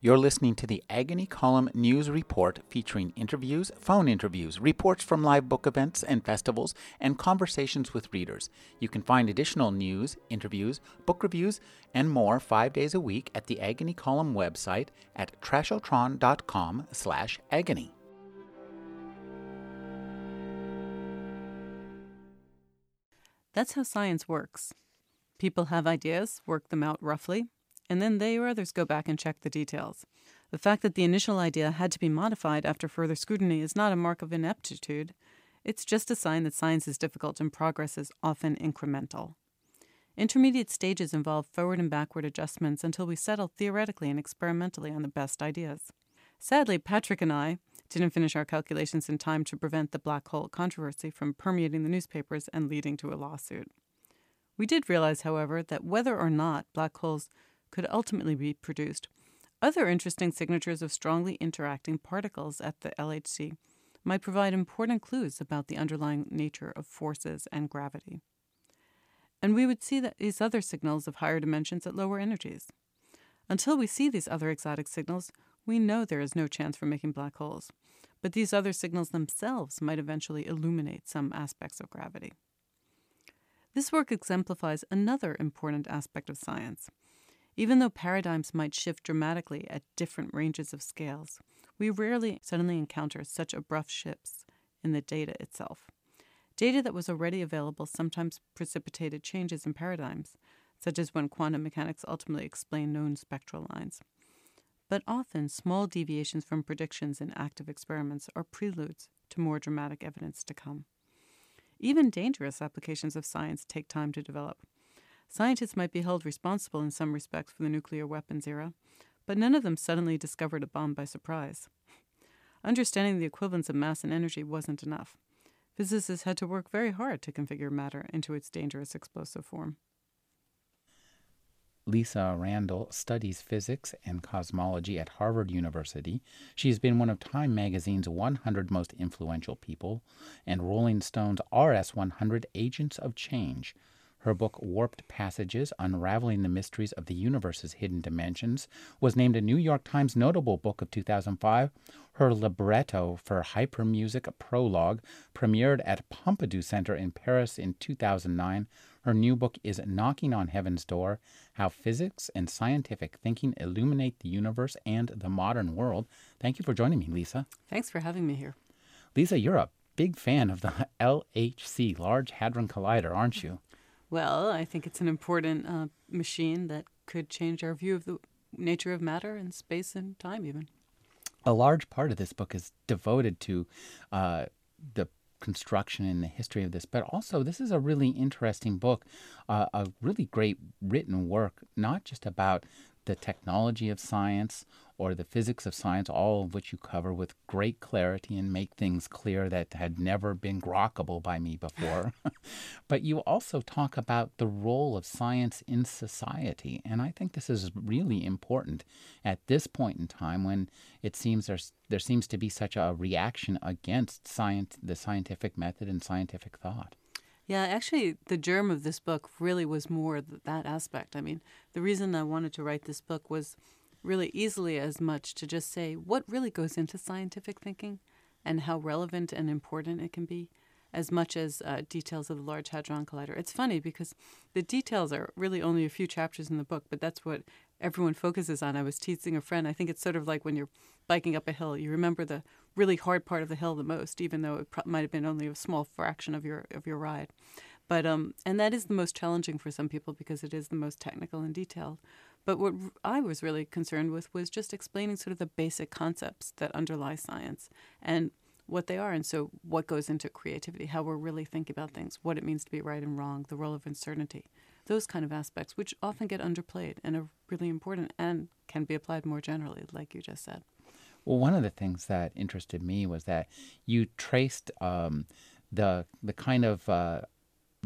You're listening to the Agony Column News Report featuring interviews, phone interviews, reports from live book events and festivals, and conversations with readers. You can find additional news, interviews, book reviews, and more five days a week at the Agony Column website at trashotron.com slash agony. That's how science works. People have ideas, work them out roughly, and then they or others go back and check the details. The fact that the initial idea had to be modified after further scrutiny is not a mark of ineptitude. It's just a sign that science is difficult and progress is often incremental. Intermediate stages involve forward and backward adjustments until we settle theoretically and experimentally on the best ideas. Sadly, Patrick and I didn't finish our calculations in time to prevent the black hole controversy from permeating the newspapers and leading to a lawsuit. We did realize, however, that whether or not black holes could ultimately be produced. Other interesting signatures of strongly interacting particles at the LHC might provide important clues about the underlying nature of forces and gravity. And we would see these other signals of higher dimensions at lower energies. Until we see these other exotic signals, we know there is no chance for making black holes, but these other signals themselves might eventually illuminate some aspects of gravity. This work exemplifies another important aspect of science even though paradigms might shift dramatically at different ranges of scales, we rarely suddenly encounter such abrupt shifts in the data itself. Data that was already available sometimes precipitated changes in paradigms, such as when quantum mechanics ultimately explained known spectral lines. But often, small deviations from predictions in active experiments are preludes to more dramatic evidence to come. Even dangerous applications of science take time to develop. Scientists might be held responsible in some respects for the nuclear weapons era, but none of them suddenly discovered a bomb by surprise. Understanding the equivalence of mass and energy wasn't enough. Physicists had to work very hard to configure matter into its dangerous explosive form. Lisa Randall studies physics and cosmology at Harvard University. She has been one of Time magazine's 100 most influential people and Rolling Stone's RS 100 Agents of Change. Her book, Warped Passages Unraveling the Mysteries of the Universe's Hidden Dimensions, was named a New York Times Notable Book of 2005. Her libretto for Hyper Music Prologue premiered at Pompidou Center in Paris in 2009. Her new book is Knocking on Heaven's Door How Physics and Scientific Thinking Illuminate the Universe and the Modern World. Thank you for joining me, Lisa. Thanks for having me here. Lisa, you're a big fan of the LHC, Large Hadron Collider, aren't you? Well, I think it's an important uh, machine that could change our view of the nature of matter and space and time, even. A large part of this book is devoted to uh, the construction and the history of this, but also this is a really interesting book, uh, a really great written work, not just about the technology of science or the physics of science, all of which you cover with great clarity and make things clear that had never been grokkable by me before. but you also talk about the role of science in society. And I think this is really important at this point in time when it seems there's, there seems to be such a reaction against science, the scientific method and scientific thought. Yeah, actually, the germ of this book really was more that aspect. I mean, the reason I wanted to write this book was really easily as much to just say what really goes into scientific thinking and how relevant and important it can be as much as uh, details of the Large Hadron Collider. It's funny because the details are really only a few chapters in the book, but that's what everyone focuses on. I was teasing a friend. I think it's sort of like when you're biking up a hill. You remember the really hard part of the hill the most, even though it might have been only a small fraction of your of your ride. But um, and that is the most challenging for some people because it is the most technical and detailed. But what I was really concerned with was just explaining sort of the basic concepts that underlie science and what they are. And so, what goes into creativity, how we're really thinking about things, what it means to be right and wrong, the role of uncertainty, those kind of aspects, which often get underplayed and are really important and can be applied more generally, like you just said. Well, one of the things that interested me was that you traced um, the the kind of uh,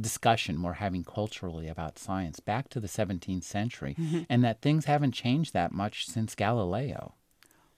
discussion we're having culturally about science back to the 17th century, mm-hmm. and that things haven't changed that much since Galileo.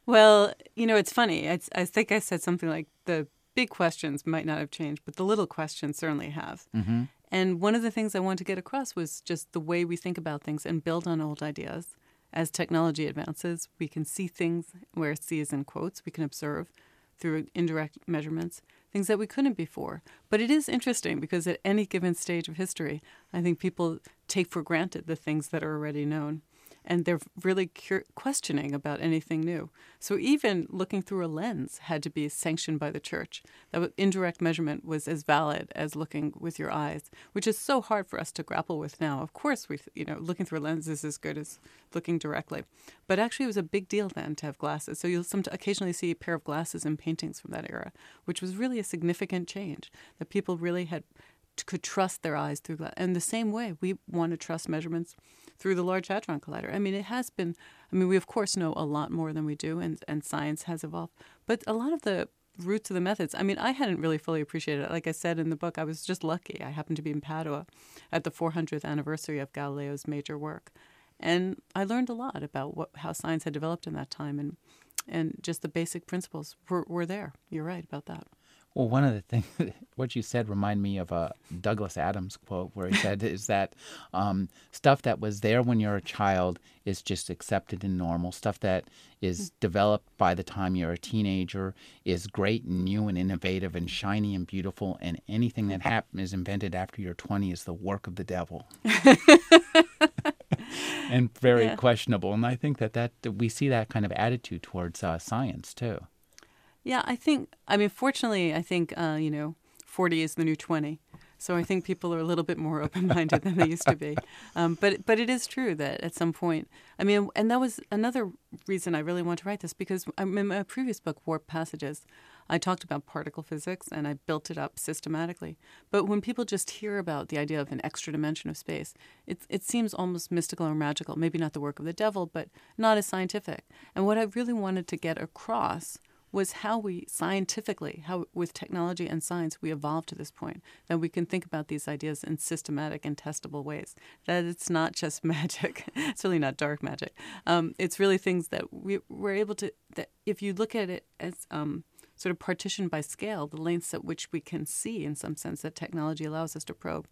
Well, you know, it's funny. It's, I think I said something like the big questions might not have changed, but the little questions certainly have. Mm-hmm. And one of the things I wanted to get across was just the way we think about things and build on old ideas as technology advances, we can see things where see is in quotes, we can observe through indirect measurements, things that we couldn't before. But it is interesting because at any given stage of history, I think people take for granted the things that are already known and they're really cur- questioning about anything new. So even looking through a lens had to be sanctioned by the church. That indirect measurement was as valid as looking with your eyes, which is so hard for us to grapple with now. Of course, we you know looking through a lens is as good as looking directly, but actually it was a big deal then to have glasses. So you'll some, occasionally see a pair of glasses in paintings from that era, which was really a significant change that people really had could trust their eyes through that. And the same way, we want to trust measurements through the Large Hadron Collider. I mean, it has been, I mean, we of course know a lot more than we do, and, and science has evolved. But a lot of the roots of the methods, I mean, I hadn't really fully appreciated it. Like I said in the book, I was just lucky. I happened to be in Padua at the 400th anniversary of Galileo's major work. And I learned a lot about what, how science had developed in that time, and, and just the basic principles were, were there. You're right about that. Well, one of the things, what you said reminded me of a Douglas Adams quote where he said, is that um, stuff that was there when you're a child is just accepted and normal. Stuff that is developed by the time you're a teenager is great and new and innovative and shiny and beautiful. And anything that hap- is invented after you're 20 is the work of the devil. and very yeah. questionable. And I think that, that we see that kind of attitude towards uh, science too. Yeah, I think, I mean, fortunately, I think, uh, you know, 40 is the new 20. So I think people are a little bit more open-minded than they used to be. Um, but but it is true that at some point, I mean, and that was another reason I really want to write this because in my previous book, Warp Passages, I talked about particle physics and I built it up systematically. But when people just hear about the idea of an extra dimension of space, it it seems almost mystical or magical. Maybe not the work of the devil, but not as scientific. And what I really wanted to get across was how we scientifically, how with technology and science, we evolved to this point that we can think about these ideas in systematic and testable ways. That it's not just magic. it's really not dark magic. Um, it's really things that we, we're able to. That if you look at it as um, sort of partitioned by scale, the lengths at which we can see, in some sense, that technology allows us to probe,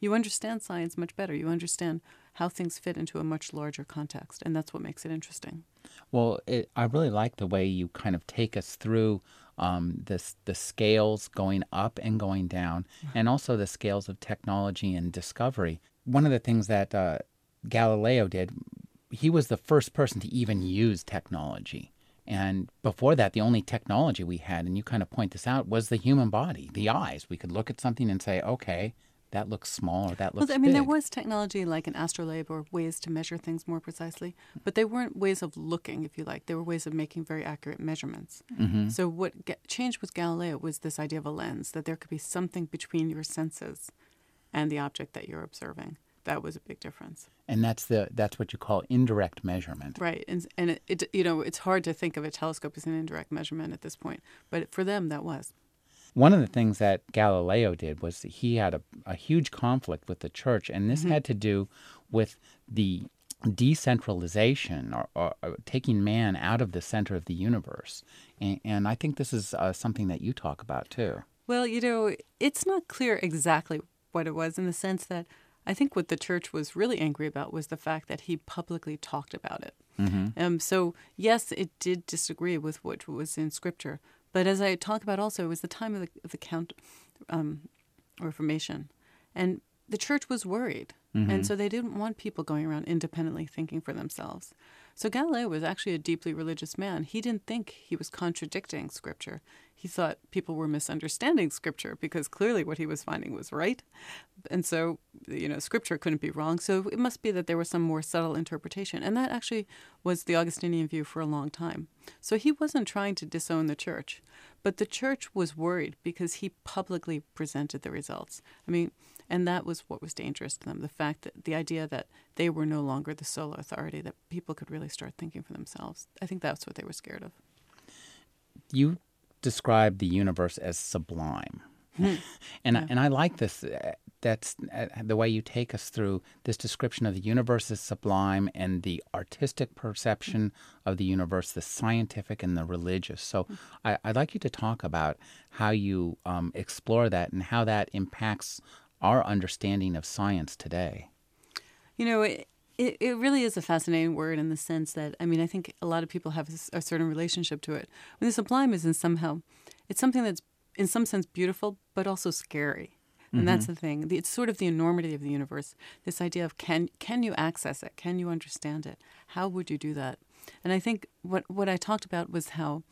you understand science much better. You understand how things fit into a much larger context, and that's what makes it interesting. Well, it, I really like the way you kind of take us through um, this, the scales going up and going down, and also the scales of technology and discovery. One of the things that uh, Galileo did, he was the first person to even use technology. And before that, the only technology we had, and you kind of point this out, was the human body, the eyes. We could look at something and say, okay, that looks small or that looks well, I mean, big. there was technology like an astrolabe or ways to measure things more precisely, but they weren't ways of looking, if you like. They were ways of making very accurate measurements. Mm-hmm. So what changed with Galileo was this idea of a lens, that there could be something between your senses and the object that you're observing. That was a big difference. And that's the that's what you call indirect measurement. Right. And and it, it you know, it's hard to think of a telescope as an indirect measurement at this point, but for them that was. One of the things that Galileo did was he had a, a huge conflict with the church, and this mm-hmm. had to do with the decentralization or, or, or, taking man out of the center of the universe. And, and I think this is uh, something that you talk about too. Well, you know, it's not clear exactly what it was in the sense that I think what the church was really angry about was the fact that he publicly talked about it. Mm-hmm. Um, so, yes, it did disagree with what was in Scripture, but as I talk about also, it was the time of the, of the Count um, Reformation. And the church was worried. Mm-hmm. And so they didn't want people going around independently thinking for themselves. So Galileo was actually a deeply religious man. He didn't think he was contradicting scripture. He thought people were misunderstanding scripture because clearly what he was finding was right. And so, you know, scripture couldn't be wrong. So it must be that there was some more subtle interpretation. And that actually was the Augustinian view for a long time. So he wasn't trying to disown the church, but the church was worried because he publicly presented the results. I mean, and that was what was dangerous to them the fact that the idea that they were no longer the sole authority, that people could really start thinking for themselves. I think that's what they were scared of. You describe the universe as sublime. Hmm. and, yeah. I, and I like this. Uh, that's uh, the way you take us through this description of the universe as sublime and the artistic perception of the universe, the scientific and the religious. So hmm. I, would like you to talk about how you um, explore that and how that impacts our understanding of science today? You know, it, It, it really is a fascinating word in the sense that, I mean, I think a lot of people have a certain relationship to it. When the sublime is in somehow, it's something that's in some sense beautiful, but also scary. And mm-hmm. that's the thing. It's sort of the enormity of the universe. This idea of can can you access it? Can you understand it? How would you do that? And I think what what I talked about was how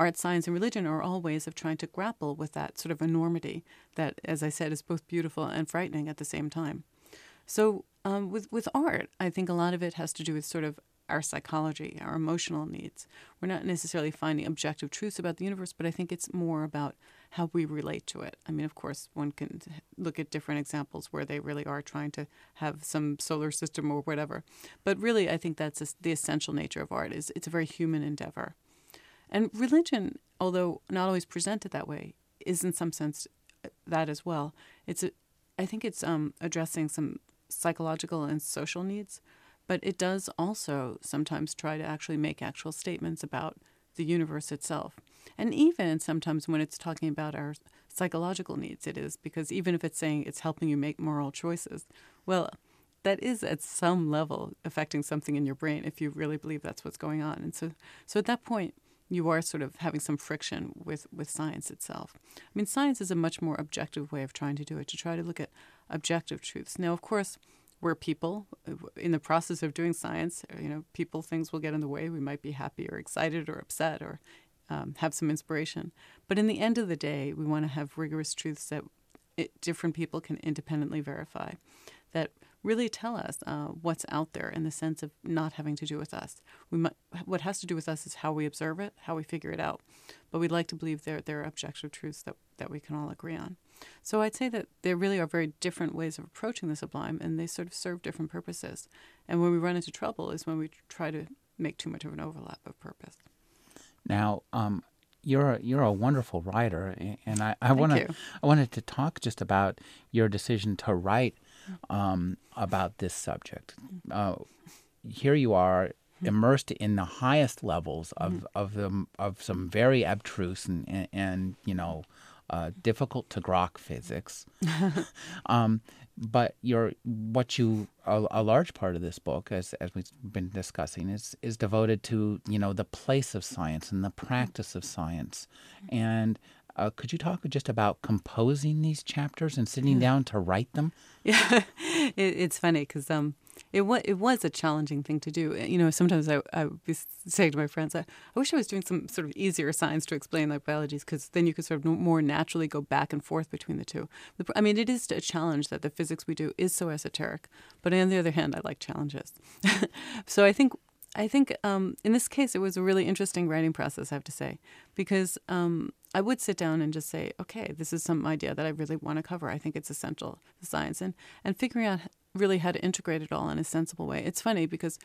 art, science, and religion are all ways of trying to grapple with that sort of enormity that, as I said, is both beautiful and frightening at the same time. So um, with with art, I think a lot of it has to do with sort of our psychology, our emotional needs. We're not necessarily finding objective truths about the universe, but I think it's more about how we relate to it. I mean, of course, one can look at different examples where they really are trying to have some solar system or whatever. But really, I think that's the essential nature of art. is It's a very human endeavor. And religion, although not always presented that way, is in some sense uh, that as well. It's a, I think it's um, addressing some psychological and social needs, but it does also sometimes try to actually make actual statements about the universe itself. And even sometimes when it's talking about our psychological needs, it is because even if it's saying it's helping you make moral choices, well, that is at some level affecting something in your brain if you really believe that's what's going on. And so, so at that point, you are sort of having some friction with, with science itself. I mean, science is a much more objective way of trying to do it, to try to look at objective truths. Now, of course, we're people in the process of doing science. You know, people things will get in the way. We might be happy or excited or upset or um, have some inspiration. But in the end of the day, we want to have rigorous truths that it, different people can independently verify. That really tell us uh, what's out there in the sense of not having to do with us. We might, what has to do with us is how we observe it, how we figure it out. But we'd like to believe there there are objective truths that that we can all agree on. So I'd say that there really are very different ways of approaching the sublime, and they sort of serve different purposes. And when we run into trouble is when we try to make too much of an overlap of purpose. Now, um, you're a, you're a wonderful writer, and I, I want to I wanted to talk just about your decision to write um, about this subject. Uh, here you are immersed in the highest levels of mm-hmm. of the of some very abstruse and and, and you know uh, difficult to grok physics. um, but your what you a, a, large part of this book, as as we've been discussing, is is devoted to you know the place of science and the practice of science, and uh, could you talk just about composing these chapters and sitting down to write them? Yeah, it, it's funny because um, it was it was a challenging thing to do. You know, sometimes I I would be saying to my friends, I, I wish I was doing some sort of easier science to explain like biologies because then you could sort of more naturally go back and forth between the two. I mean, it is a challenge that the physics we do is so esoteric, but on the other hand, I like challenges. so I think I think um, in this case, it was a really interesting writing process, I have to say, because um, I would sit down and just say, okay, this is some idea that I really want to cover. I think it's essential to science, and and figuring out really how to integrate it all in a sensible way. It's funny because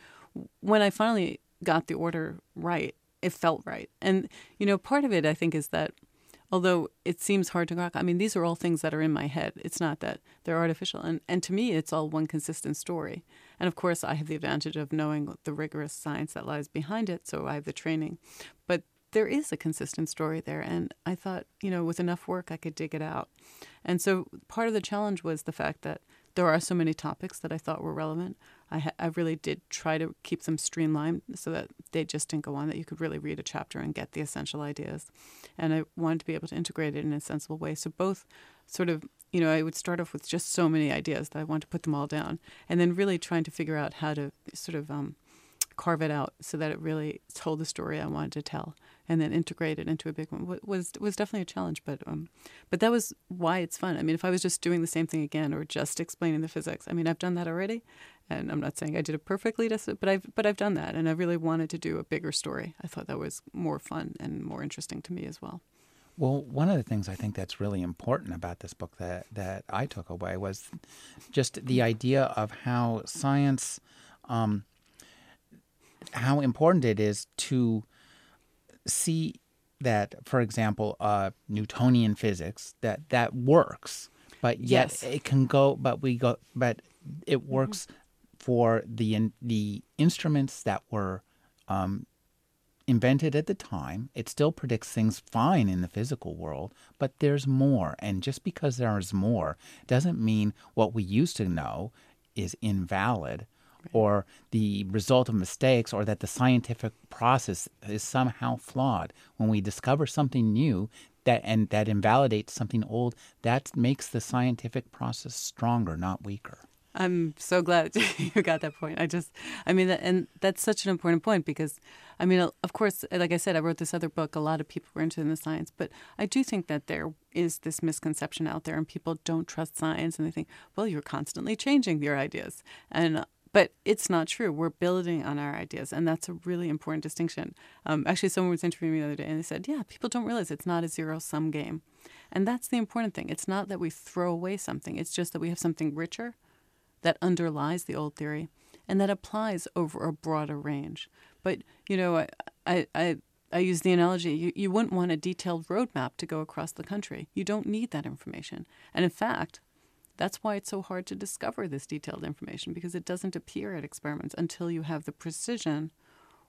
when I finally got the order right, it felt right, and you know, part of it I think is that although it seems hard to grok, I mean, these are all things that are in my head. It's not that they're artificial, and and to me, it's all one consistent story. And of course, I have the advantage of knowing the rigorous science that lies behind it, so I have the training. But there is a consistent story there. And I thought, you know, with enough work, I could dig it out. And so part of the challenge was the fact that there are so many topics that I thought were relevant. I, ha- I really did try to keep them streamlined so that they just didn't go on, that you could really read a chapter and get the essential ideas. And I wanted to be able to integrate it in a sensible way. So both sort of, you know, I would start off with just so many ideas that I wanted to put them all down, and then really trying to figure out how to sort of um, carve it out so that it really told the story I wanted to tell and then integrate it into a big one was was definitely a challenge. But um, but that was why it's fun. I mean, if I was just doing the same thing again or just explaining the physics, I mean, I've done that already, and I'm not saying I did it perfectly, but I've but I've done that, and I really wanted to do a bigger story. I thought that was more fun and more interesting to me as well. Well, one of the things I think that's really important about this book that, that I took away was just the idea of how science, um, how important it is to see that, for example, uh, Newtonian physics that that works, but yet yes. it can go. But we go. But it works mm-hmm. For the the instruments that were um, invented at the time. It still predicts things fine in the physical world, but there's more. And just because there is more doesn't mean what we used to know is invalid or the result of mistakes or that the scientific process is somehow flawed. When we discover something new that and that invalidates something old, that makes the scientific process stronger, not weaker. I'm so glad you got that point. I just, I mean, and that's such an important point because, I mean, uh, of course, uh, like I said, I wrote this other book. A lot of people were into the science, but I do think that there is this misconception out there, and people don't trust science, and they think, well, you're constantly changing your ideas, and uh, but it's not true. We're building on our ideas, and that's a really important distinction. Um, actually, someone was interviewing me the other day, and they said, "Yeah, people don't realize it's not a zero-sum game," and that's the important thing. It's not that we throw away something; it's just that we have something richer that underlies the old theory and that applies over a broader range. But you know, I I, I I use the analogy you, you wouldn't want a detailed roadmap to go across the country. You don't need that information. And in fact, that's why it's so hard to discover this detailed information because it doesn't appear at experiments until you have the precision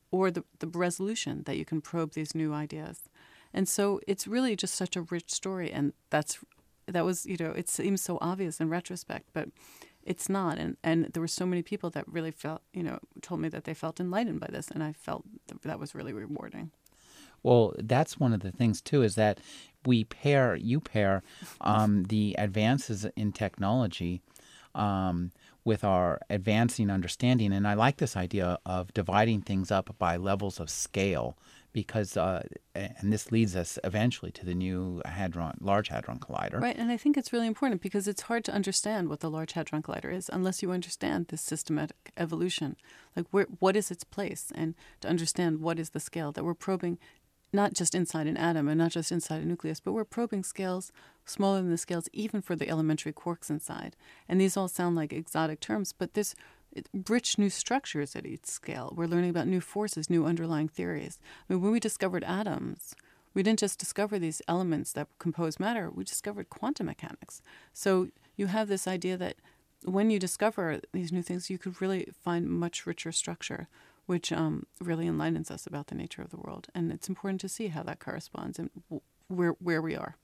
or the, the resolution that you can probe these new ideas. And so it's really just such a rich story and that's that was, you know, it seems so obvious in retrospect, but it's not. And and there were so many people that really felt you know told me that they felt enlightened by this and i felt that, that was really rewarding. Well that's one of the things too is that we pair you pair um, the advances in technology um, with our advancing understanding. And i like this idea of dividing things up by levels of scale because uh, and this leads us eventually to the new hadron large hadron collider. Right and i think it's really important because it's hard to understand what the large hadron collider is unless you understand this systematic evolution. Like where what is its place? And to understand what is the scale that we're probing not just inside an atom and not just inside a nucleus but we're probing scales smaller than the scales even for the elementary quarks inside. And these all sound like exotic terms but this rich new structures at each scale. We're learning about new forces, new underlying theories. I mean, when we discovered atoms, we didn't just discover these elements that compose matter, we discovered quantum mechanics. So you have this idea that when you discover these new things, you could really find much richer structure, which um, really enlightens us about the nature of the world. And it's important to see how that corresponds and where, where we are.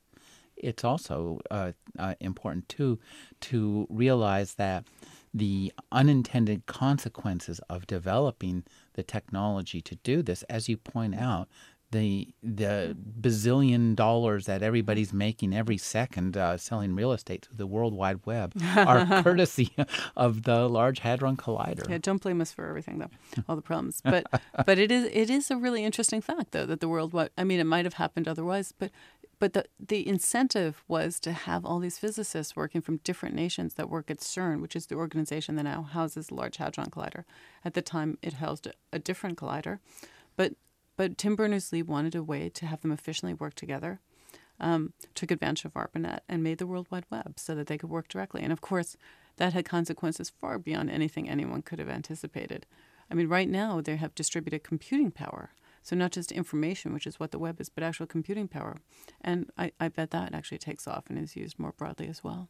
It's also uh, uh, important, too, to realize that the unintended consequences of developing the technology to do this, as you point out, the the bazillion dollars that everybody's making every second uh, selling real estate through the World Wide Web are courtesy of the Large Hadron Collider. Yeah, don't blame us for everything though, all the problems. But but it is it is a really interesting fact though that the World Wide. I mean, it might have happened otherwise, but but the, the incentive was to have all these physicists working from different nations that work at CERN, which is the organization that now houses the Large Hadron Collider. At the time, it housed a, different collider. But, but Tim Berners Lee wanted a way to have them efficiently work together, um, took advantage of ARPANET, and made the World Wide Web so that they could work directly. And of course, that had consequences far beyond anything anyone could have anticipated. I mean, right now, they have distributed computing power so not just information, which is what the web is, but actual computing power. And I, I bet that actually takes off and is used more broadly as well.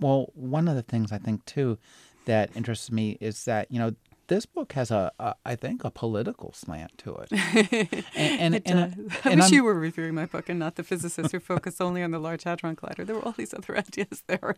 Well, one of the things I think too that interests me is that you know this book has a, a I think a political slant to it. and, and, it and, and, I wish I'm, you were reviewing my book and not the physicists who focus only on the Large Hadron Collider. There were all these other ideas there.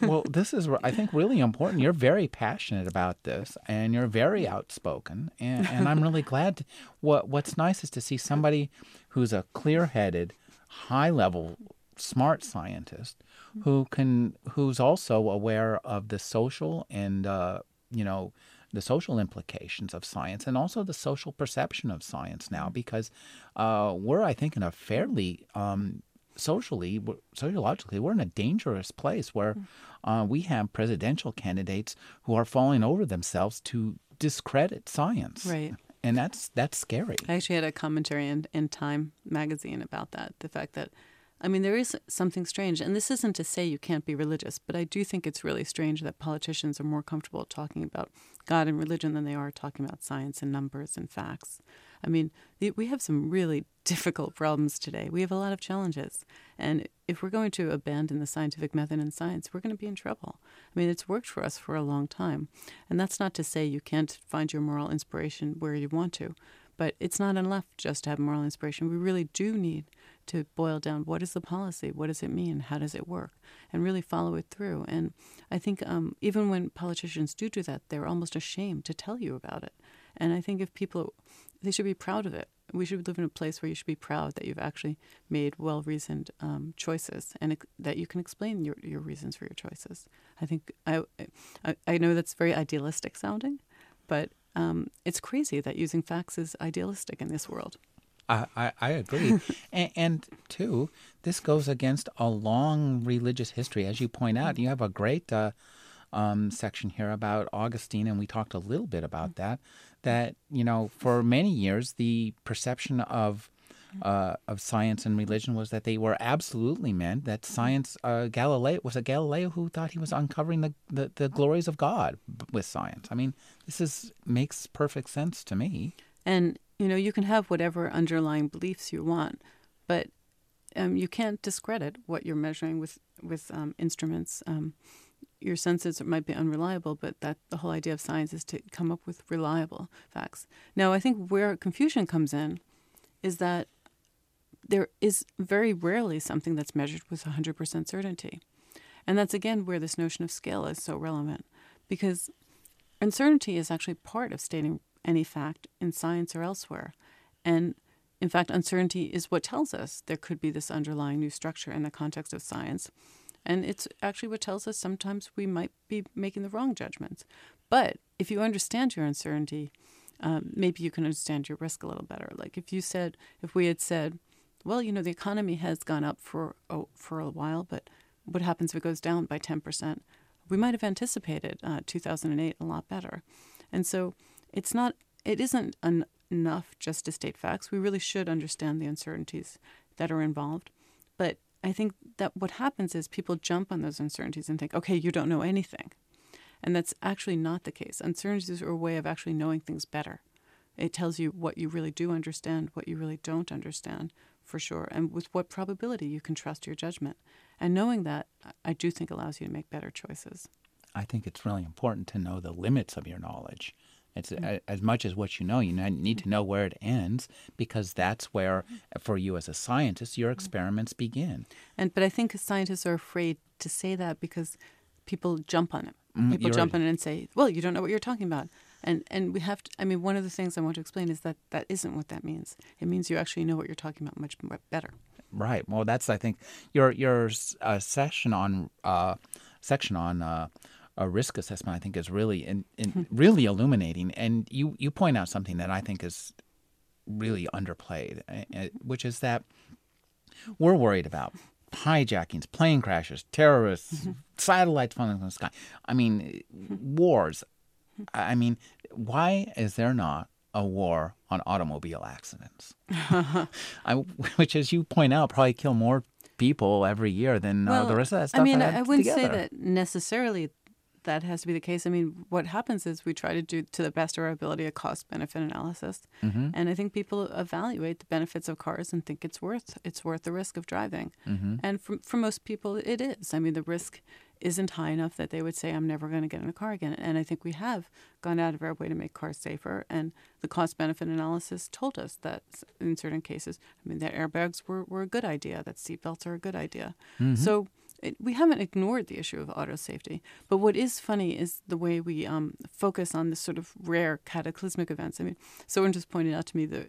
well, this is I think really important. You're very passionate about this, and you're very outspoken, and, and I'm really glad. To, what What's nice is to see somebody who's a clear-headed, high-level, smart scientist who can who's also aware of the social and uh, you know the social implications of science and also the social perception of science now mm-hmm. because uh, we're, I think, in a fairly um, socially, sociologically, we're in a dangerous place where mm-hmm. uh, we have presidential candidates who are falling over themselves to discredit science. Right. And that's that's scary. I actually had a commentary in, in Time magazine about that. The fact that I mean, there is something strange, and this isn't to say you can't be religious, but I do think it's really strange that politicians are more comfortable talking about God and religion than they are talking about science and numbers and facts. I mean, we have some really difficult problems today. We have a lot of challenges. And if we're going to abandon the scientific method in science, we're going to be in trouble. I mean, it's worked for us for a long time. And that's not to say you can't find your moral inspiration where you want to, but it's not enough just to have moral inspiration. We really do need to boil down what is the policy, what does it mean, how does it work, and really follow it through. And I think um, even when politicians do do that, they're almost ashamed to tell you about it. And I think if people, they should be proud of it. We should live in a place where you should be proud that you've actually made well reasoned um, choices and that you can explain your, your reasons for your choices. I think I, I, I know that's very idealistic sounding, but um, it's crazy that using facts is idealistic in this world. I, I, agree. and, and, two, this goes against a long religious history. As you point out, you have a great uh, um, section here about Augustine, and we talked a little bit about that. That, you know, for many years, the perception of uh, of science and religion was that they were absolutely meant that science uh, galileo was a galileo who thought he was uncovering the, the, the glories of god with science i mean this is makes perfect sense to me and you know, you can have whatever underlying beliefs you want, but um, you can't discredit what you're measuring with with um, instruments. Um, your senses might be unreliable, but that the whole idea of science is to come up with reliable facts. Now, I think where confusion comes in is that there is very rarely something that's measured with 100% certainty. And that's again where this notion of scale is so relevant because uncertainty is actually part of stating any fact in science or elsewhere. And in fact, uncertainty is what tells us there could be this underlying new structure in the context of science. And it's actually what tells us sometimes we might be making the wrong judgments. But if you understand your uncertainty, um, maybe you can understand your risk a little better. Like if you said, if we had said, well, you know, the economy has gone up for oh, for a while, but what happens if it goes down by 10%? We might have anticipated uh, 2008 a lot better. And so it's not it isn't an, enough just to state facts. We really should understand the uncertainties that are involved. But I think that what happens is people jump on those uncertainties and think, okay, you don't know anything. And that's actually not the case. Uncertainties are a way of actually knowing things better. It tells you what you really do understand, what you really don't understand, for sure, and with what probability you can trust your judgment. And knowing that, I do think allows you to make better choices. I think it's really important to know the limits of your knowledge it's mm-hmm. as much as what you know. You need to know where it ends because that's where, for you as a scientist, your experiments begin. And but I think scientists are afraid to say that because people jump on it. Mm, people jump on it and say, "Well, you don't know what you're talking about." And and we have to. I mean, one of the things I want to explain is that that isn't what that means. It means you actually know what you're talking about much better. Right. Well, that's I think your your uh, session on uh, section on. Uh, a risk assessment, I think, is really in, in hmm. really illuminating. And you you point out something that I think is really underplayed, which is that we're worried about hijackings, plane crashes, terrorists, mm-hmm. satellites falling from the sky. I mean, wars. I mean, why is there not a war on automobile accidents? I, which, as you point out, probably kill more people every year than well, uh, the rest of that stuff. I mean, I wouldn't together. say that necessarily that has to be the case. I mean, what happens is we try to do to the best of our ability a cost benefit analysis, mm-hmm. and I think people evaluate the benefits of cars and think it's worth it's worth the risk of driving. Mm-hmm. And for for most people, it is. I mean, the risk isn't high enough that they would say I'm never going to get in a car again. And I think we have gone out of our way to make cars safer. And the cost benefit analysis told us that in certain cases, I mean, that airbags were, were a good idea, that seatbelts are a good idea. Mm-hmm. So it, we haven't ignored the issue of auto safety. But what is funny is the way we um, focus on this sort of rare cataclysmic events. I mean, someone just pointed out to me the.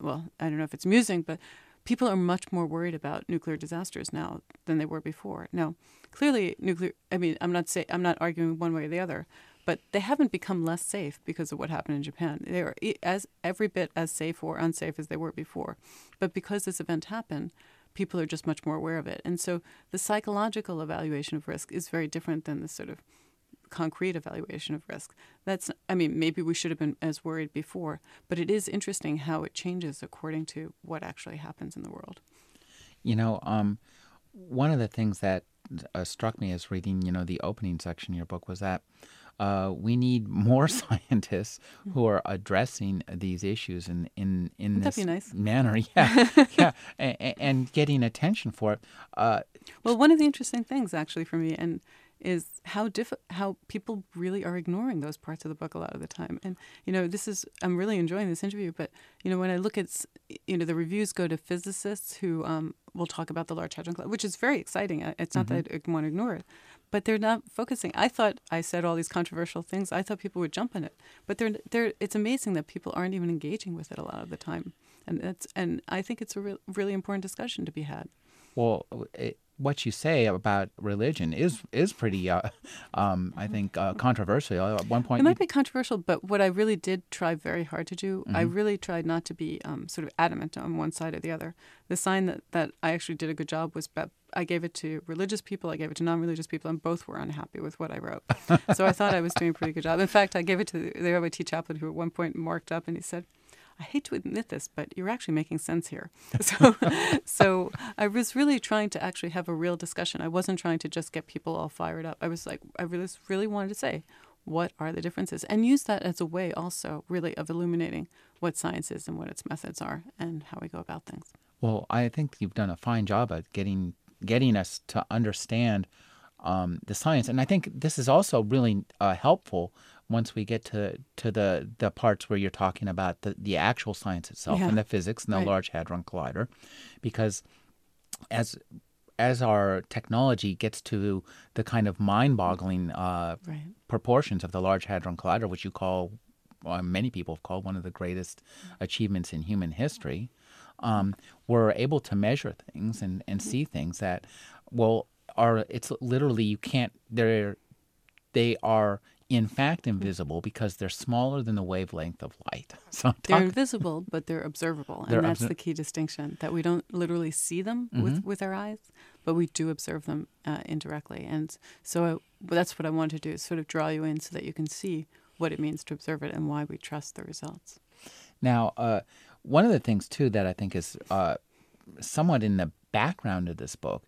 Well, I don't know if it's amusing, but people are much more worried about nuclear disasters now than they were before. Now, clearly, nuclear. I mean, I'm not say I'm not arguing one way or the other, but they haven't become less safe because of what happened in Japan. They are as every bit as safe or unsafe as they were before. But because this event happened, people are just much more aware of it. And so the psychological evaluation of risk is very different than the sort of concrete evaluation of risk. That's, I mean, maybe we should have been as worried before, but it is interesting how it changes according to what actually happens in the world. You know, um, one of the things that uh, struck me as reading, you know, the opening section of your book was that uh, we need more scientists who are addressing these issues in in in That'd this nice. manner. Yeah, yeah, and, and, getting attention for it. Uh, well, one of the interesting things, actually, for me, and is how diff- how people really are ignoring those parts of the book a lot of the time. And you know, this is I'm really enjoying this interview. But you know, when I look at you know the reviews go to physicists who um, will talk about the Large Hadron Collider, which is very exciting. It's not mm-hmm. that I want to ignore it, but they're not focusing. I thought I said all these controversial things. I thought people would jump on it, but they're they're. It's amazing that people aren't even engaging with it a lot of the time, and that's and I think it's a re- really important discussion to be had. Well, it, what you say about religion is is pretty, uh, um, I think, uh, controversial. At one point, it might be controversial, but what I really did try very hard to do, mm-hmm. I really tried not to be um, sort of adamant on one side or the other. The sign that that I actually did a good job was that I gave it to religious people, I gave it to non-religious people, and both were unhappy with what I wrote. so I thought I was doing a pretty good job. In fact, I gave it to the, the ROT chaplain, who at one point marked up and he said, I hate to admit this, but you're actually making sense here. So, so I was really trying to actually have a real discussion. I wasn't trying to just get people all fired up. I was like, I really, really wanted to say, what are the differences, and use that as a way also, really, of illuminating what science is and what its methods are and how we go about things. Well, I think you've done a fine job at getting getting us to understand um, the science, and I think this is also really uh, helpful once we get to, to the, the parts where you're talking about the, the actual science itself yeah. and the physics and the right. Large Hadron Collider, because as as our technology gets to the kind of mind-boggling uh, right. proportions of the Large Hadron Collider, which you call, well, many people have called one of the greatest achievements in human history, um, we're able to measure things and, and see things that, well, are it's literally you can't they're they are in fact invisible because they're smaller than the wavelength of light. So they're invisible, but they're observable, and they're that's obser- the key distinction. That we don't literally see them mm-hmm. with with our eyes, but we do observe them uh, indirectly. And so I, that's what I want to do: is sort of draw you in so that you can see what it means to observe it and why we trust the results. Now, uh, one of the things too that I think is uh, somewhat in the background of this book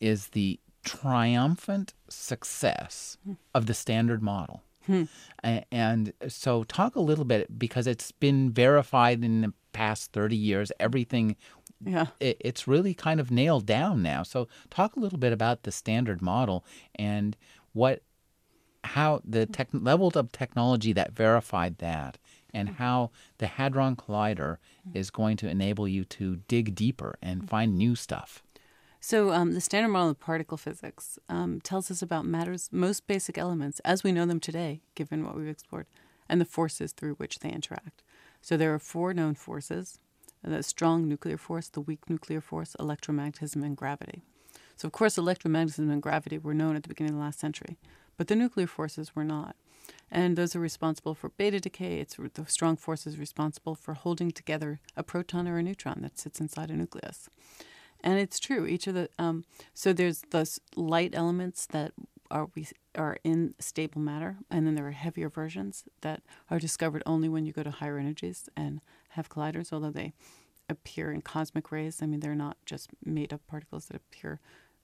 is the triumphant success hmm. of the standard model. Hmm. And so, talk a little bit because it's been verified in the past 30 years. Everything, yeah. It, it's really kind of nailed down now. So, talk a little bit about the standard model and what, how the tech, levels of technology that verified that, and hmm. how the Hadron Collider hmm. is going to enable you to dig deeper and find new stuff. So, um, the Standard Model of Particle Physics um, tells us about matter's most basic elements as we know them today, given what we've explored, and the forces through which they interact. So, there are four known forces the strong nuclear force, the weak nuclear force, electromagnetism, and gravity. So, of course, electromagnetism and gravity were known at the beginning of the last century, but the nuclear forces were not. And those are responsible for beta decay. It's the strong force is responsible for holding together a proton or a neutron that sits inside a nucleus. And it's true. Each of the um, so there's those light elements that are we are in stable matter, and then there are heavier versions that are discovered only when you go to higher energies and have colliders. Although they appear in cosmic rays, I mean they're not just made up particles that appear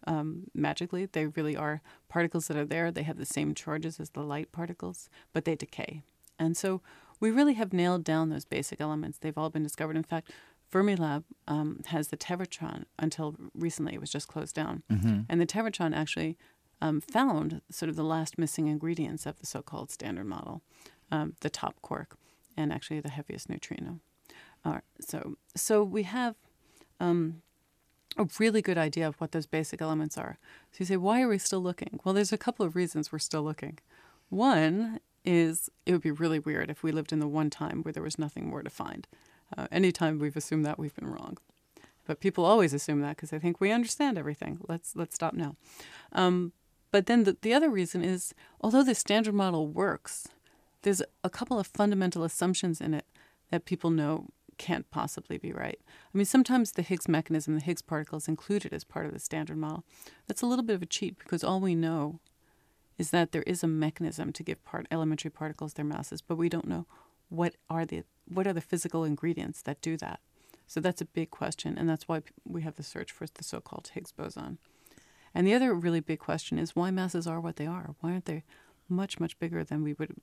um, magically. They really are particles that are there. They have the same charges as the light particles, but they decay. And so we really have nailed down those basic elements. They've all been discovered. In fact, Fermilab um, has the Tevatron. Until recently, it was just closed down, mm-hmm. and the Tevatron actually um, found sort of the last missing ingredients of the so-called standard model, um, the top quark, and actually the heaviest neutrino. Uh, so, so we have um, a really good idea of what those basic elements are. So you say, why are we still looking? Well, there's a couple of reasons we're still looking. One is it would be really weird if we lived in the one time where there was nothing more to find. Uh, anytime we've assumed that, we've been wrong. But people always assume that because they think we understand everything. Let's let's stop now. Um, but then the, the other reason is, although the standard model works, there's a couple of fundamental assumptions in it that people know can't possibly be right. I mean, sometimes the Higgs mechanism, the Higgs particle, is included as part of the standard model. That's a little bit of a cheat because all we know is that there is a mechanism to give part elementary particles their masses, but we don't know what are the what are the physical ingredients that do that? So that's a big question, and that's why we have the search for the so-called Higgs boson. And the other really big question is why masses are what they are. Why aren't they much much bigger than we would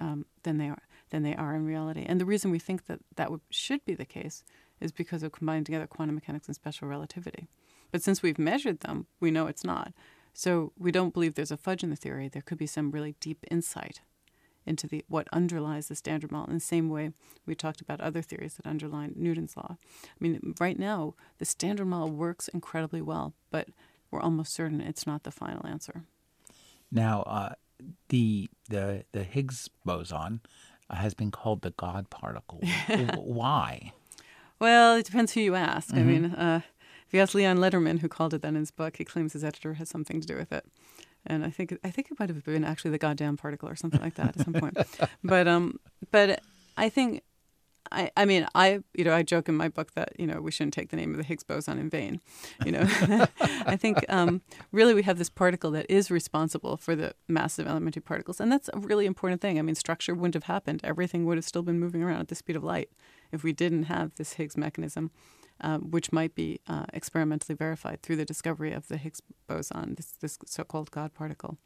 um, than they are than they are in reality? And the reason we think that that would, should be the case is because of combining together quantum mechanics and special relativity. But since we've measured them, we know it's not. So we don't believe there's a fudge in the theory. There could be some really deep insight into the what underlies the standard model in the same way we talked about other theories that underline Newton's law. I mean, right now the standard model works incredibly well, but we're almost certain it's not the final answer. Now, uh, the the the Higgs boson has been called the God particle. Why? Well, it depends who you ask. Mm-hmm. I mean, uh, if you ask Leon Lederman, who called it that in his book, he claims his editor has something to do with it. And I think I think it might have been actually the goddamn particle or something like that at some point. But um, but I think I, I mean, I, you know, I joke in my book that, you know, we shouldn't take the name of the Higgs boson in vain. You know, I think um, really we have this particle that is responsible for the massive elementary particles. And that's a really important thing. I mean, structure wouldn't have happened. Everything would have still been moving around at the speed of light if we didn't have this Higgs mechanism, um, which might be uh, experimentally verified through the discovery of the Higgs boson, this, this so called God particle.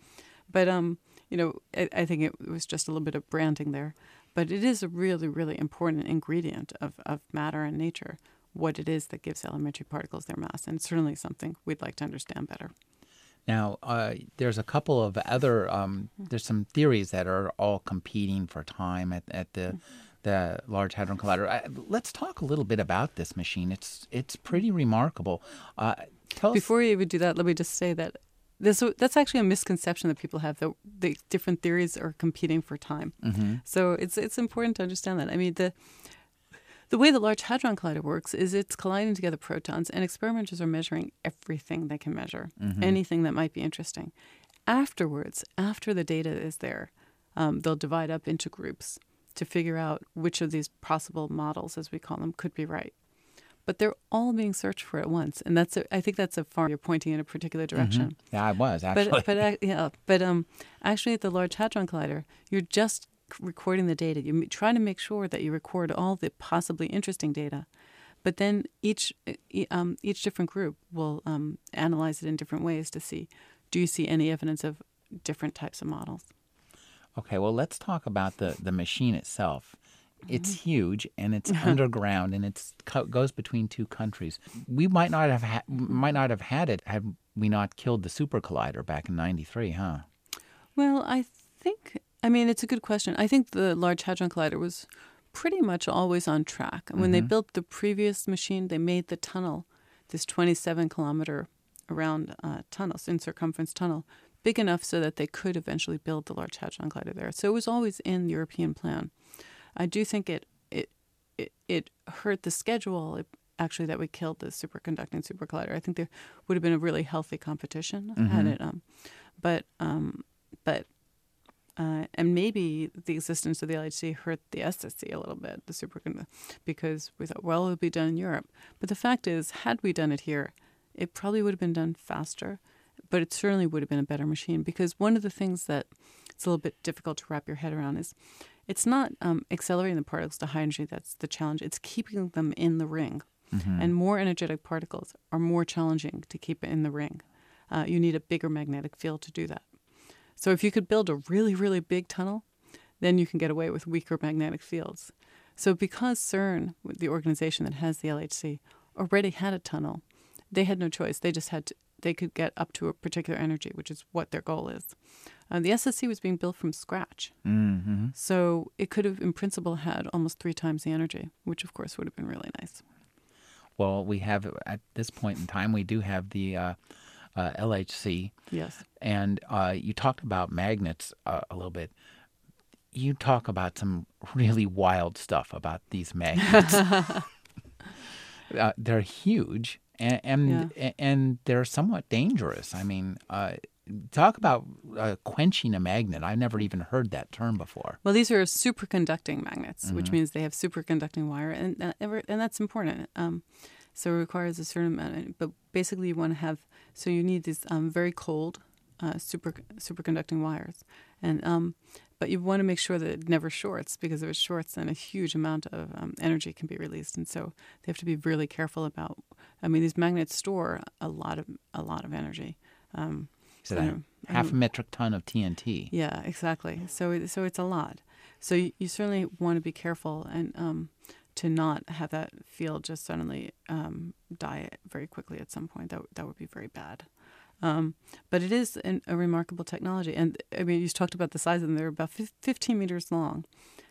But, um, you know, I, I think it was just a little bit of branding there. But it is a really, really important ingredient of, of matter and nature, what it is that gives elementary particles their mass, and certainly something we'd like to understand better. Now, uh, there's a couple of other, um, there's some theories that are all competing for time at, at the the Large Hadron Collider. I, let's talk a little bit about this machine. It's it's pretty remarkable. Uh, Before you even do that, let me just say that this, that's actually a misconception that people have that the different theories are competing for time. Mm-hmm. So it's it's important to understand that. I mean the the way the Large Hadron Collider works is it's colliding together protons, and experimenters are measuring everything they can measure, mm-hmm. anything that might be interesting. Afterwards, after the data is there, um, they'll divide up into groups to figure out which of these possible models, as we call them, could be right but they're all being searched for at once, and that's a, I think that's a far you're pointing in a particular mm-hmm. direction. Mm-hmm. Yeah, I was actually. But but uh, yeah, but um, actually at the Large Hadron Collider, you're just recording the data. You're trying to make sure that you record all the possibly interesting data, but then each um, each different group will um, analyze it in different ways to see do you see any evidence of different types of models. Okay, well, let's talk about the, the machine itself. It's mm-hmm. huge and it's underground and it goes between two countries. We might not have ha- might not have had it had we not killed the super collider back in '93, huh? Well, I think. I mean, it's a good question. I think the Large Hadron Collider was pretty much always on track. When mm-hmm. they built the previous machine, they made the tunnel, this 27 kilometer around uh, tunnels in circumference tunnel, big enough so that they could eventually build the Large Hadron Collider there. So it was always in the European plan. I do think it it it, it hurt the schedule. It, actually, that we killed the superconducting super collider. I think there would have been a really healthy competition mm-hmm. had it. Um, but um, but uh, and maybe the existence of the LHC hurt the SSC a little bit, the superconductor, because we thought, well, it would be done in Europe. But the fact is, had we done it here, it probably would have been done faster, but it certainly would have been a better machine. Because one of the things that it's a little bit difficult to wrap your head around is it's not um, accelerating the particles to high energy that's the challenge. It's keeping them in the ring. Mm-hmm. And more energetic particles are more challenging to keep in the ring. Uh, you need a bigger magnetic field to do that. So if you could build a really, really big tunnel, then you can get away with weaker magnetic fields. So because CERN, the organization that has the LHC, already had a tunnel, they had no choice. They just had to, they could get up to a particular energy, which is what their goal is. Uh, the SSC was being built from scratch. Mm-hmm. So it could have, in principle, had almost three times the energy, which of course would have been really nice. Well, we have, at this point in time, we do have the uh, uh, LHC. Yes. And uh, you talked about magnets uh, a little bit. You talk about some really wild stuff about these magnets. Uh, they're huge and and, yeah. and, they're somewhat dangerous. I mean, uh, talk about uh, quenching a magnet. I've never even heard that term before. Well, these are superconducting magnets, mm-hmm. which means they have superconducting wire, and uh, and that's important. Um, so it requires a certain amount. But basically, you want to have so you need these um, very cold uh, super superconducting wires, and um, but you want to make sure that it never shorts because if it shorts, then a huge amount of um, energy can be released, and so they have to be really careful about. I mean, these magnets store a lot of a lot of energy. Um, so that half a metric ton of TNT. Yeah, exactly. So so it's a lot. So you, you certainly want to be careful and um, to not have that field just suddenly um, die very quickly at some point. That that would be very bad. Um, but it is an, a remarkable technology. And I mean, you talked about the size of them. They're about 15 meters long.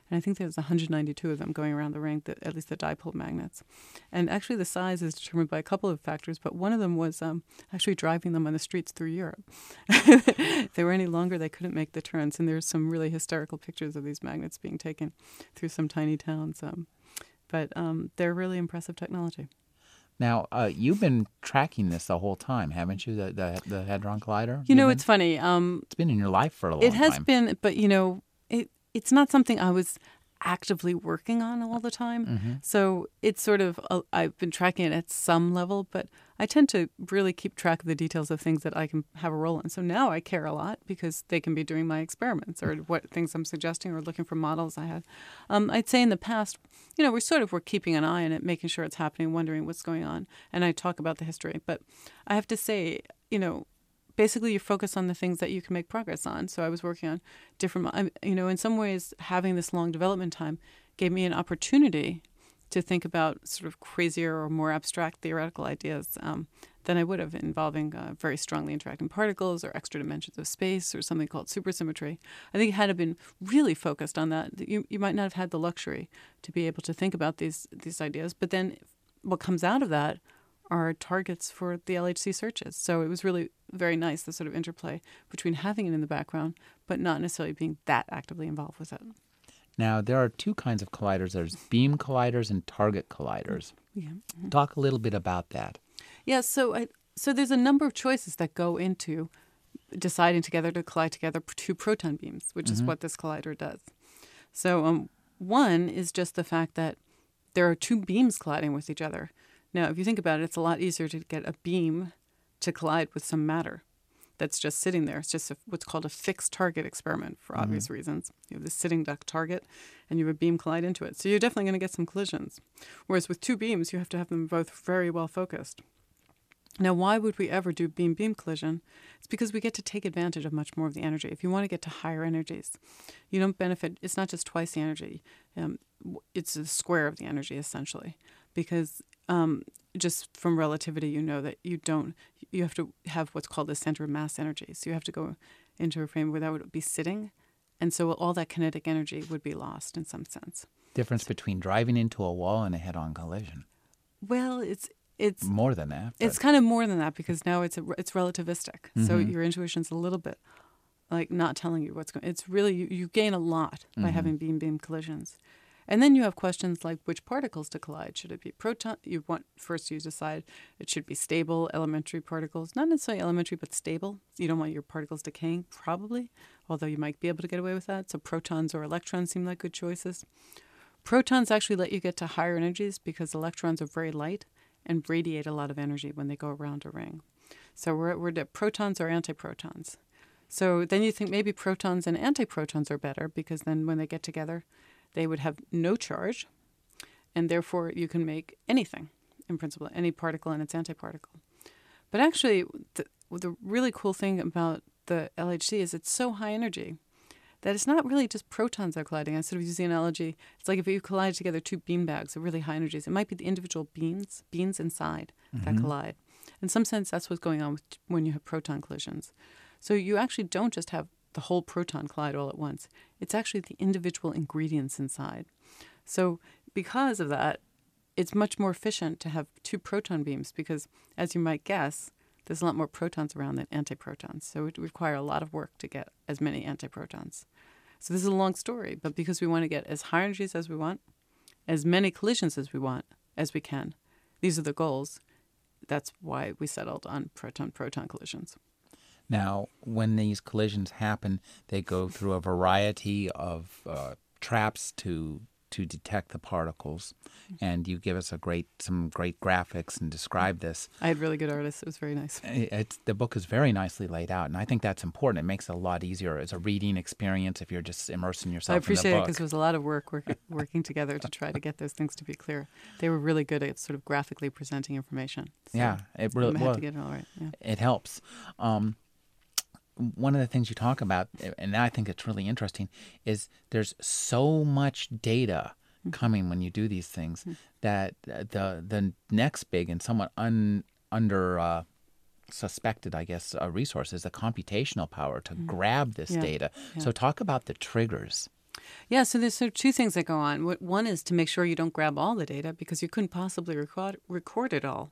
And I think there's 192 of them going around the ring, the, at least the dipole magnets. And actually, the size is determined by a couple of factors, but one of them was um, actually driving them on the streets through Europe. if they were any longer, they couldn't make the turns. And there's some really hysterical pictures of these magnets being taken through some tiny towns. Um, but um, they're really impressive technology. Now, uh, you've been tracking this the whole time, haven't you? The the, the Hadron Collider. You know, it's funny. Um, it's been in your life for a long time. It has time. been, but you know, it it's not something I was actively working on all the time. Mm-hmm. So it's sort of, I've been tracking it at some level, but I tend to really keep track of the details of things that I can have a role in. So now I care a lot because they can be doing my experiments or what things I'm suggesting or looking for models I had. Um, I'd say in the past, you know, we sort of were keeping an eye on it, making sure it's happening, wondering what's going on. And I talk about the history. But I have to say, you know, basically you focus on the things that you can make progress on. So I was working on different, you know, in some ways, having this long development time gave me an opportunity to think about sort of crazier or more abstract theoretical ideas um, than I would have involving uh, very strongly interacting particles or extra dimensions of space or something called supersymmetry. I think had I been really focused on that, you, you might not have had the luxury to be able to think about these these ideas. But then what comes out of that are targets for the LHC searches. So it was really very nice, the sort of interplay between having it in the background, but not necessarily being that actively involved with it. Now, there are two kinds of colliders there's beam colliders and target colliders. Yeah. Mm-hmm. Talk a little bit about that. Yeah, so I, so there's a number of choices that go into deciding together to collide together two proton beams, which mm-hmm. is what this collider does. So um, one is just the fact that there are two beams colliding with each other. Now, if you think about it, it's a lot easier to get a beam to collide with some matter that's just sitting there. It's just a, what's called a fixed target experiment for mm-hmm. obvious reasons. You have this sitting duck target and you have a beam collide into it. So you're definitely going to get some collisions. Whereas with two beams, you have to have them both very well focused. Now, why would we ever do beam beam collision? It's because we get to take advantage of much more of the energy. If you want to get to higher energies, you don't benefit, it's not just twice the energy, um, it's a square of the energy essentially. Because um, just from relativity, you know that you don't, you have to have what's called the center of mass energy. So you have to go into a frame where that would be sitting. And so all that kinetic energy would be lost in some sense. Difference between driving into a wall and a head on collision. Well, it's it's more than that. But. It's kind of more than that because now it's a, it's relativistic. Mm-hmm. So your intuition's a little bit like not telling you what's going. It's really you, you gain a lot by mm-hmm. having beam beam collisions. And then you have questions like which particles to collide. Should it be proton? You want first you decide it should be stable elementary particles, not necessarily elementary, but stable. You don't want your particles decaying, probably, although you might be able to get away with that. So protons or electrons seem like good choices. Protons actually let you get to higher energies because electrons are very light and radiate a lot of energy when they go around a ring. So we're, we're at protons or antiprotons. So then you think maybe protons and antiprotons are better because then when they get together, they would have no charge, and therefore you can make anything in principle, any particle and its antiparticle. But actually, the, the really cool thing about the LHC is it's so high energy that it's not really just protons that are colliding. I sort of use the analogy. It's like if you collide together two bean bags of really high energies, it might be the individual beans, beans inside mm-hmm. that collide. In some sense, that's what's going on with, when you have proton collisions. So you actually don't just have the whole proton collide all at once. It's actually the individual ingredients inside. So because of that, it's much more efficient to have two proton beams because, as you might guess, there's a lot more protons around than antiprotons. So it would require a lot of work to get as many antiprotons. So this is a long story, but because we want to get as high energies as we want, as many collisions as we want, as we can, these are the goals. That's why we settled on proton proton collisions. Now, when these collisions happen, they go through a variety of uh, traps to to detect the particles, and you give us a great some great graphics and describe this. I had really good artists. It was very nice. It's, the book is very nicely laid out, and I think that's important. It makes it a lot easier as a reading experience if you're just immersing yourself. I appreciate it because it was a lot of work, work working together to try to get those things to be clear. They were really good at sort of graphically presenting information. So yeah, it really well, to get it all right. Yeah. It helps. Um, one of the things you talk about, and I think it's really interesting, is there's so much data mm-hmm. coming when you do these things mm-hmm. that the the next big and somewhat un, under uh, suspected, I guess, uh, resource is the computational power to mm. grab this yeah. data. Yeah. So, talk about the triggers. Yeah, so there's sort of two things that go on. One is to make sure you don't grab all the data because you couldn't possibly record, record it all.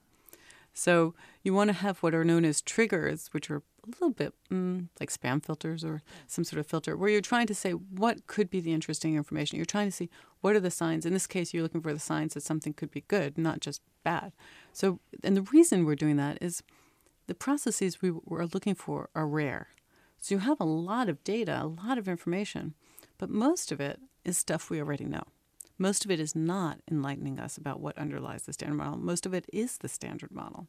So you want to have what are known as triggers, which are a little bit mm, like spam filters or some sort of filter, where you're trying to say what could be the interesting information. You're trying to see what are the signs. In this case, you're looking for the signs that something could be good, not just bad. So, and the reason we're doing that is the processes we are looking for are rare. So you have a lot of data, a lot of information, but most of it is stuff we already know. Most of it is not enlightening us about what underlies the standard model. Most of it is the standard model.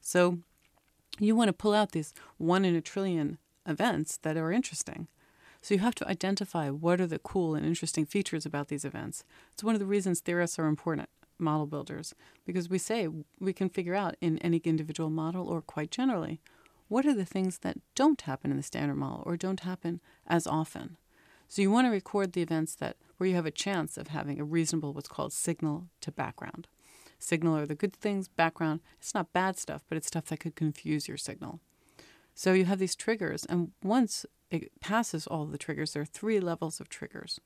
So you want to pull out these one in a trillion events that are interesting. So you have to identify what are the cool and interesting features about these events. It's one of the reasons theorists are important model builders because we say we can figure out in any individual model or quite generally what are the things that don't happen in the standard model or don't happen as often. So you want to record the events that where you have a chance of having a reasonable what's called signal to background. Signal are the good things, background, it's not bad stuff, but it's stuff that could confuse your signal. So you have these triggers, and once it passes all the triggers, there are three levels of triggers.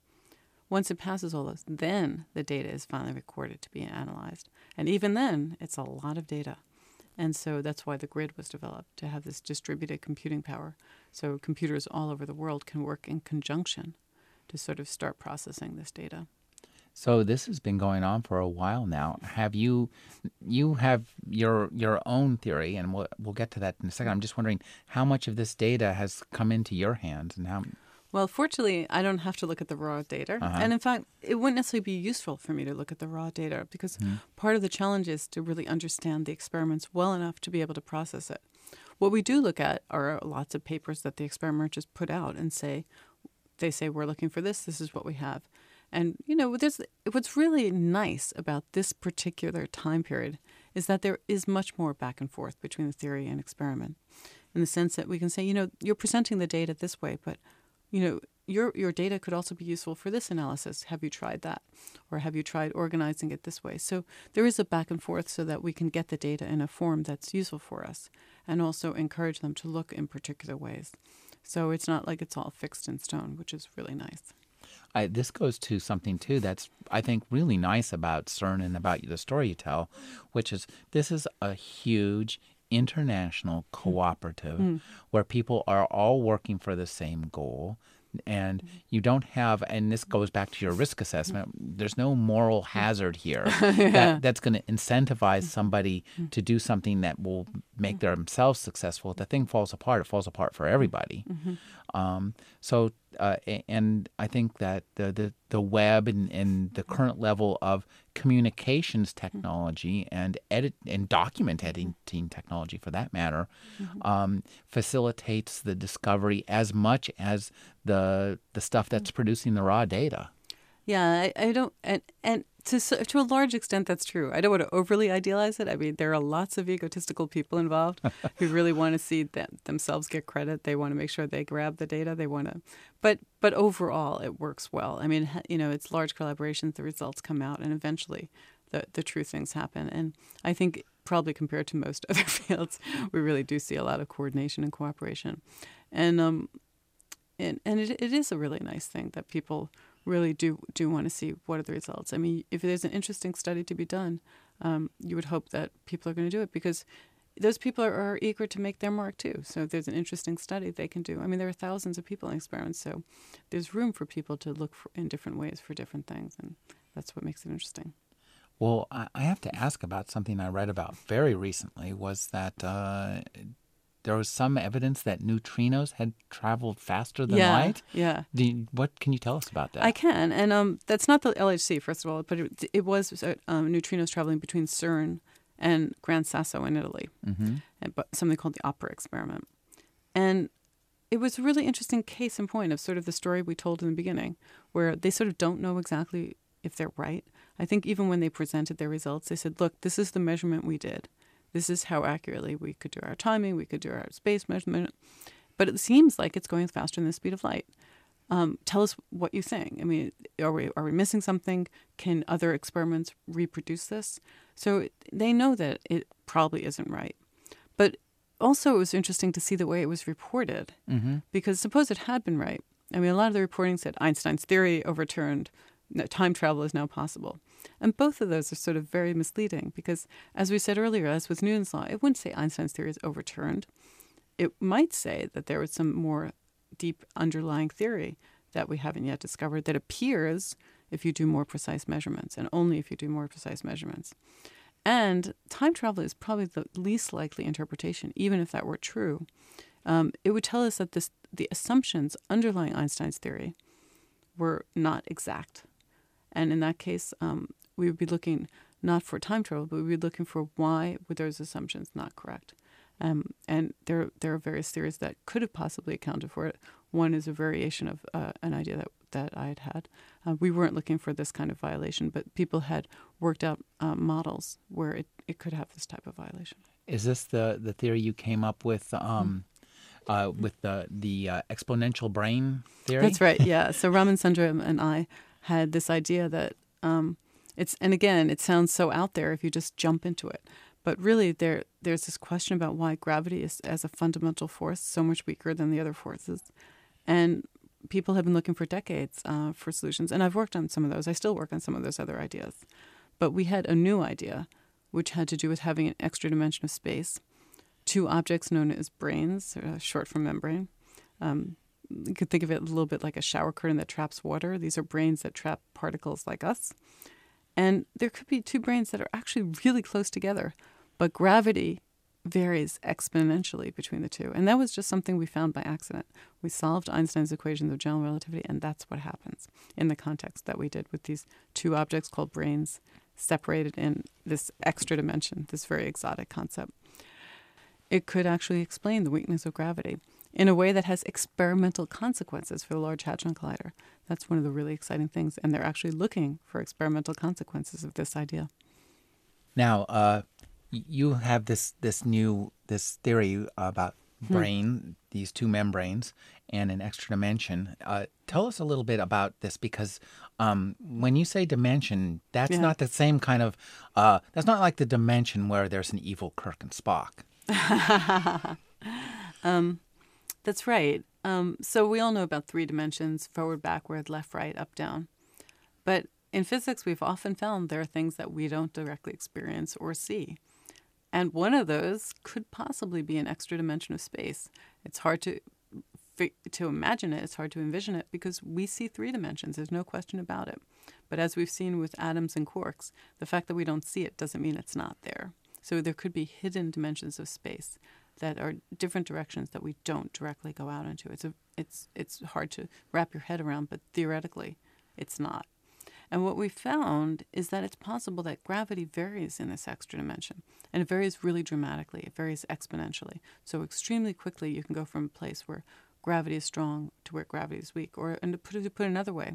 Once it passes all those, then the data is finally recorded to be analyzed. And even then, it's a lot of data. And so that's why the grid was developed to have this distributed computing power. So computers all over the world can work in conjunction to sort of start processing this data. So this has been going on for a while now. Have you you have your your own theory and we'll we'll get to that in a second. I'm just wondering how much of this data has come into your hands and how well, fortunately, I don't have to look at the raw data. Uh-huh. And in fact, it wouldn't necessarily be useful for me to look at the raw data because mm. part of the challenge is to really understand the experiments well enough to be able to process it. What we do look at are lots of papers that the experimenters put out and say, they say, we're looking for this, this is what we have. And, you know, there's, what's really nice about this particular time period is that there is much more back and forth between the theory and experiment in the sense that we can say, you know, you're presenting the data this way, but you know, your your data could also be useful for this analysis. Have you tried that? Or have you tried organizing it this way? So there is a back and forth so that we can get the data in a form that's useful for us and also encourage them to look in particular ways. So it's not like it's all fixed in stone, which is really nice. I, this goes to something too that's I think really nice about CERN and about the story you tell, which is this is a huge international mm. cooperative mm. where people are all working for the same goal and you don't have and this goes back to your risk assessment there's no moral hazard here yeah. that, that's going to incentivize somebody to do something that will make themselves successful if the thing falls apart it falls apart for everybody mm-hmm. um, so uh, and I think that the the, the web and, and the current level of communications technology and edit and document editing technology, for that matter, mm-hmm. um, facilitates the discovery as much as the the stuff that's producing the raw data. Yeah, I, I don't and and to to a large extent that's true. I don't want to overly idealize it. I mean, there are lots of egotistical people involved who really want to see them, themselves get credit. They want to make sure they grab the data. They want to, but but overall, it works well. I mean, you know, it's large collaborations. The results come out, and eventually, the the true things happen. And I think probably compared to most other fields, we really do see a lot of coordination and cooperation, and um, and and it, it is a really nice thing that people really do do want to see what are the results. I mean, if there's an interesting study to be done, um, you would hope that people are going to do it because those people are, are, eager to make their mark too. So if there's an interesting study they can do. I mean, there are thousands of people in experiments, so there's room for people to look for, in different ways for different things, and that's what makes it interesting. Well, I have to ask about something I read about very recently. Was that uh, there was some evidence that neutrinos had traveled faster than yeah, light. Yeah. You, what can you tell us about that? I can, and um, that's not the LHC first of all, but it, it was uh, um, neutrinos traveling between CERN and Gran Sasso in Italy, mm-hmm. and, but something called the Opera experiment, and it was a really interesting case in point of sort of the story we told in the beginning, where they sort of don't know exactly if they're right. I think even when they presented their results, they said, "Look, this is the measurement we did." This is how accurately we could do our timing, we could do our space measurement. But it seems like it's going faster than the speed of light. Um, tell us what you think. I mean, are we are we missing something? Can other experiments reproduce this? So they know that it probably isn't right. But also, it was interesting to see the way it was reported Mm-hmm. because suppose it had been right. I mean, a lot of the reporting said Einstein's theory overturned, time travel is now possible. And both of those are sort of very misleading because, as we said earlier, as with Newton's law, it wouldn't say Einstein's theory is overturned. It might say that there was some more deep underlying theory that we haven't yet discovered that appears if you do more precise measurements and only if you do more precise measurements. And time travel is probably the least likely interpretation, even if that were true. Um, it would tell us that this, the assumptions underlying Einstein's theory were not exact. And in that case, um, we would be looking not for time travel, but we would be looking for why were those assumptions not correct. Um, and there, there are various theories that could have possibly accounted for it. One is a variation of uh, an idea that, that I had had. Uh, we weren't looking for this kind of violation, but people had worked out uh, models where it, it could have this type of violation. Is this the the theory you came up with? Um, uh, with the the uh, exponential brane theory. That's right. Yeah. So Raman Sundrum and I had this idea that um, it's, and again, it sounds so out there if you just jump into it, but really there there's this question about why gravity is as a fundamental force so much weaker than the other forces, and people have been looking for decades uh, for solutions. And I've worked on some of those. I still work on some of those other ideas, but we had a new idea, which had to do with having an extra dimension of space two objects known as branes, uh, short for membrane. Um, you could think of it a little bit like a shower curtain that traps water. These are branes that trap particles like us. And there could be two branes that are actually really close together, but gravity varies exponentially between the two. And that was just something we found by accident. We solved Einstein's equations of general relativity, and that's what happens in the context that we did with these two objects called branes separated in this extra dimension, this very exotic concept it could actually explain the weakness of gravity in a way that has experimental consequences for the Large Hadron Collider. That's one of the really exciting things, and they're actually looking for experimental consequences of this idea. Now, uh, you have this this new this theory about brane, these two membranes, and an extra dimension. Uh, tell us a little bit about this because um, when you say dimension, that's Yeah. not the same kind of. Uh, that's not like the dimension where there's an evil Kirk and Spock. That's right. Um, so we all know about three dimensions forward, backward, left, right, up, down. But in physics, we've often found there are things that we don't directly experience or see. And one of those could possibly be an extra dimension of space. It's hard to to imagine it, it's hard to envision it because we see three dimensions. There's no question about it. But as we've seen with atoms and quarks, the fact that we don't see it doesn't mean it's not there. So there could be hidden dimensions of space that are different directions that we don't directly go out into. It's a, it's it's hard to wrap your head around, but theoretically, it's not. And what we found is that it's possible that gravity varies in this extra dimension, and it varies really dramatically. It varies exponentially. So extremely quickly, you can go from a place where gravity is strong to where gravity is weak, or and to put it, to put it another way,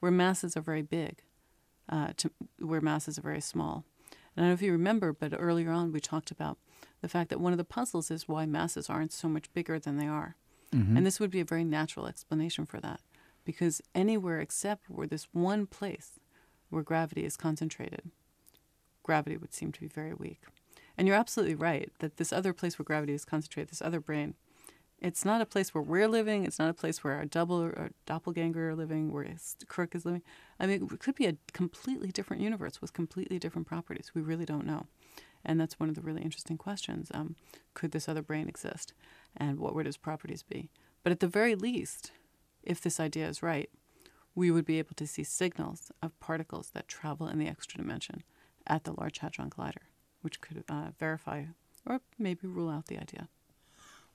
where masses are very big, uh, to where masses are very small. And I don't know if you remember, but earlier on we talked about the fact that one of the puzzles is why masses aren't so much bigger than they are. Mm-hmm. And this would be a very natural explanation for that. Because anywhere except where this one place where gravity is concentrated, gravity would seem to be very weak. And you're absolutely right that this other place where gravity is concentrated, this other brane, it's not a place where we're living. It's not a place where our double or doppelganger are living, where Kirk is living. I mean, it could be a completely different universe with completely different properties. We really don't know. And that's one of the really interesting questions. Um, could this other brane exist? And what would its properties be? But at the very least, if this idea is right, we would be able to see signals of particles that travel in the extra dimension at the Large Hadron Collider, which could uh, verify or maybe rule out the idea.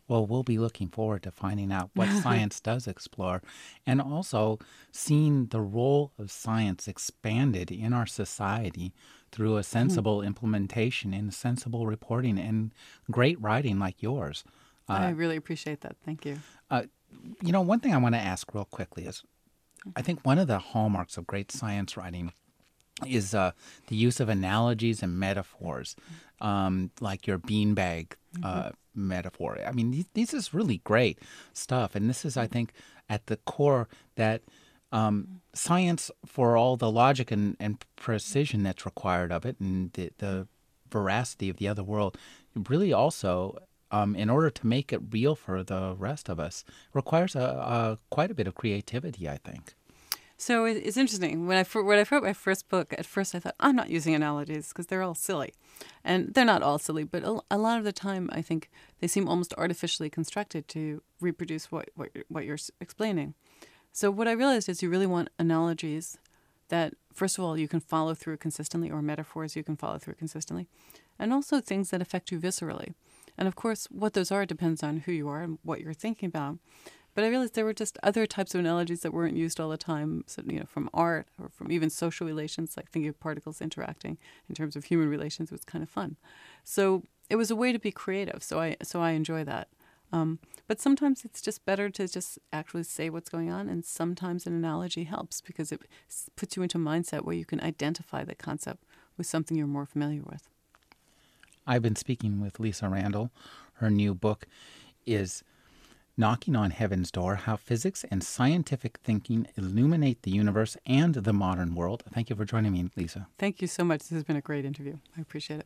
Well, we'll be looking forward to finding out what science does explore and also seeing the role of science expanded in our society through a sensible implementation and sensible reporting and great writing like yours. I really appreciate that. Thank you. Uh, you know, one thing I want to ask real quickly is I think one of the hallmarks of great science writing is uh, the use of analogies and metaphors, um, like your beanbag uh, metaphor. I mean, these, this is really great stuff. And this is, I think, at the core that um, science, for all the logic and, and precision that's required of it and the, the veracity of the other world, really also um, in order to make it real for the rest of us, requires a, a quite a bit of creativity, I think. So it's interesting. When I when I wrote my first book, at first I thought I'm not using analogies because they're all silly, and they're not all silly. But a, lot of the time, I think they seem almost artificially constructed to reproduce what what, what you're explaining. So what I realized is you really want analogies that, first of all, you can follow through consistently, or metaphors you can follow through consistently, and also things that affect you viscerally. And of course, what those are depends on who you are and what you're thinking about. But I realized there were just other types of analogies that weren't used all the time, so, you know, from art or from even social relations, like thinking of particles interacting in terms of human relations it was kind of fun. So it was a way to be creative. So I so I enjoy that. Um, but sometimes it's just better to just actually say what's going on, and sometimes an analogy helps because it puts you into a mindset where you can identify the concept with something you're more familiar with. I've been speaking with Lisa Randall. Her new book is Knocking on Heaven's Door How Physics and Scientific Thinking Illuminate the Universe and the Modern World. Thank you for joining me, Lisa. Thank you so much. This has been a great interview. I appreciate it.